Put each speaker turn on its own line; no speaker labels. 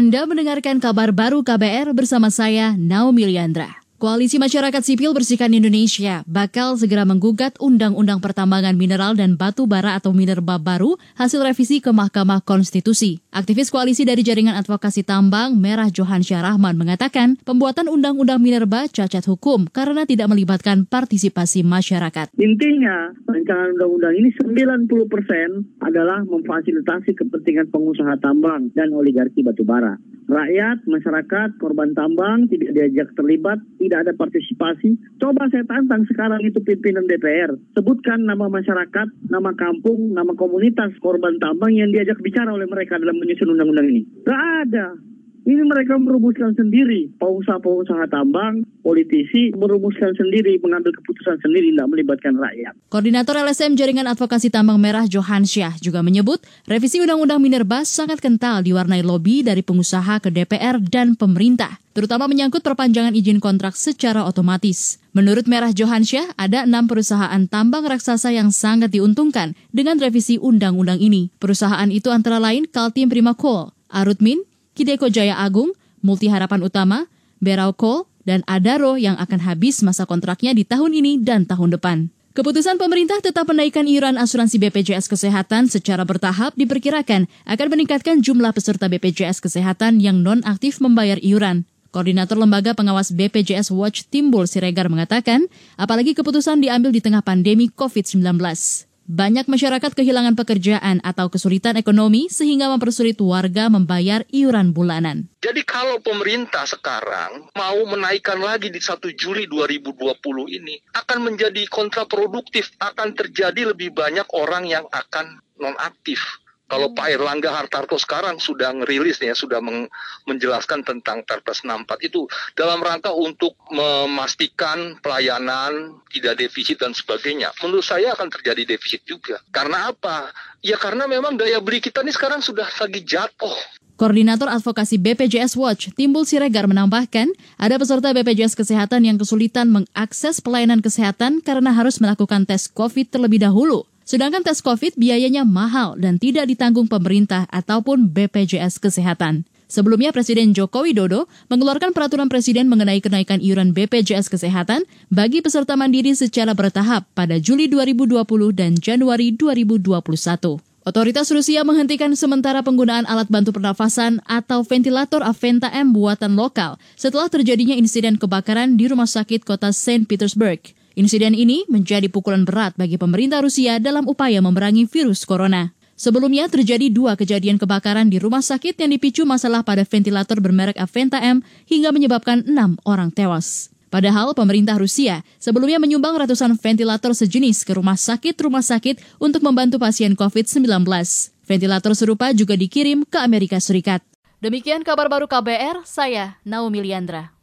Anda mendengarkan kabar baru KBR bersama saya, Naomi Liandra. Koalisi Masyarakat Sipil Bersihkan Indonesia bakal segera menggugat Undang-Undang Pertambangan Mineral dan Batu Bara atau Minerba baru hasil revisi ke Mahkamah Konstitusi. Aktivis koalisi dari Jaringan Advokasi Tambang Merah Johan Syarahman mengatakan pembuatan Undang-Undang Minerba cacat hukum karena tidak melibatkan partisipasi masyarakat.
Intinya, rancangan undang-undang ini 90 persen adalah memfasilitasi kepentingan pengusaha tambang dan oligarki batu bara rakyat, masyarakat, korban tambang tidak diajak terlibat, tidak ada partisipasi. Coba saya tantang sekarang itu pimpinan DPR. Sebutkan nama masyarakat, nama kampung, nama komunitas korban tambang yang diajak bicara oleh mereka dalam menyusun undang-undang ini. Tidak ada. Ini mereka merumuskan sendiri. Pengusaha-pengusaha tambang, politisi merumuskan sendiri, mengambil keputusan sendiri, tidak melibatkan rakyat.
Koordinator LSM Jaringan Advokasi Tambang Merah Johan Syah juga menyebut revisi Undang-Undang Minerba sangat kental diwarnai lobby dari pengusaha ke DPR dan pemerintah, terutama menyangkut perpanjangan izin kontrak secara otomatis. Menurut Merah Johan Syah, ada enam perusahaan tambang raksasa yang sangat diuntungkan dengan revisi undang-undang ini. Perusahaan itu antara lain Kaltim Prima Coal, Arutmin, Kideko Jaya Agung, Multi Harapan Utama, Berauko, dan Adaro yang akan habis masa kontraknya di tahun ini dan tahun depan. Keputusan pemerintah tetap menaikkan iuran asuransi BPJS Kesehatan secara bertahap diperkirakan akan meningkatkan jumlah peserta BPJS Kesehatan yang non-aktif membayar iuran. Koordinator Lembaga Pengawas BPJS Watch Timbul Siregar mengatakan, apalagi keputusan diambil di tengah pandemi COVID-19. Banyak masyarakat kehilangan pekerjaan atau kesulitan ekonomi sehingga mempersulit warga membayar iuran bulanan.
Jadi kalau pemerintah sekarang mau menaikkan lagi di 1 Juli 2020 ini akan menjadi kontraproduktif, akan terjadi lebih banyak orang yang akan nonaktif kalau Pak Erlangga Hartarto sekarang sudah ngerilis ya, sudah menjelaskan tentang Perpres 64 itu dalam rangka untuk memastikan pelayanan tidak defisit dan sebagainya. Menurut saya akan terjadi defisit juga. Karena apa? Ya karena memang daya beli kita ini sekarang sudah lagi jatuh.
Koordinator Advokasi BPJS Watch, Timbul Siregar menambahkan, ada peserta BPJS Kesehatan yang kesulitan mengakses pelayanan kesehatan karena harus melakukan tes COVID terlebih dahulu. Sedangkan tes COVID biayanya mahal dan tidak ditanggung pemerintah ataupun BPJS Kesehatan. Sebelumnya Presiden Joko Widodo mengeluarkan peraturan presiden mengenai kenaikan iuran BPJS Kesehatan bagi peserta mandiri secara bertahap pada Juli 2020 dan Januari 2021. Otoritas Rusia menghentikan sementara penggunaan alat bantu pernafasan atau ventilator Aventa M buatan lokal setelah terjadinya insiden kebakaran di rumah sakit kota Saint Petersburg. Insiden ini menjadi pukulan berat bagi pemerintah Rusia dalam upaya memerangi virus corona. Sebelumnya terjadi dua kejadian kebakaran di rumah sakit yang dipicu masalah pada ventilator bermerek Aventa M hingga menyebabkan enam orang tewas. Padahal pemerintah Rusia sebelumnya menyumbang ratusan ventilator sejenis ke rumah sakit-rumah sakit untuk membantu pasien COVID-19. Ventilator serupa juga dikirim ke Amerika Serikat. Demikian kabar baru KBR, saya Naomi Liandra.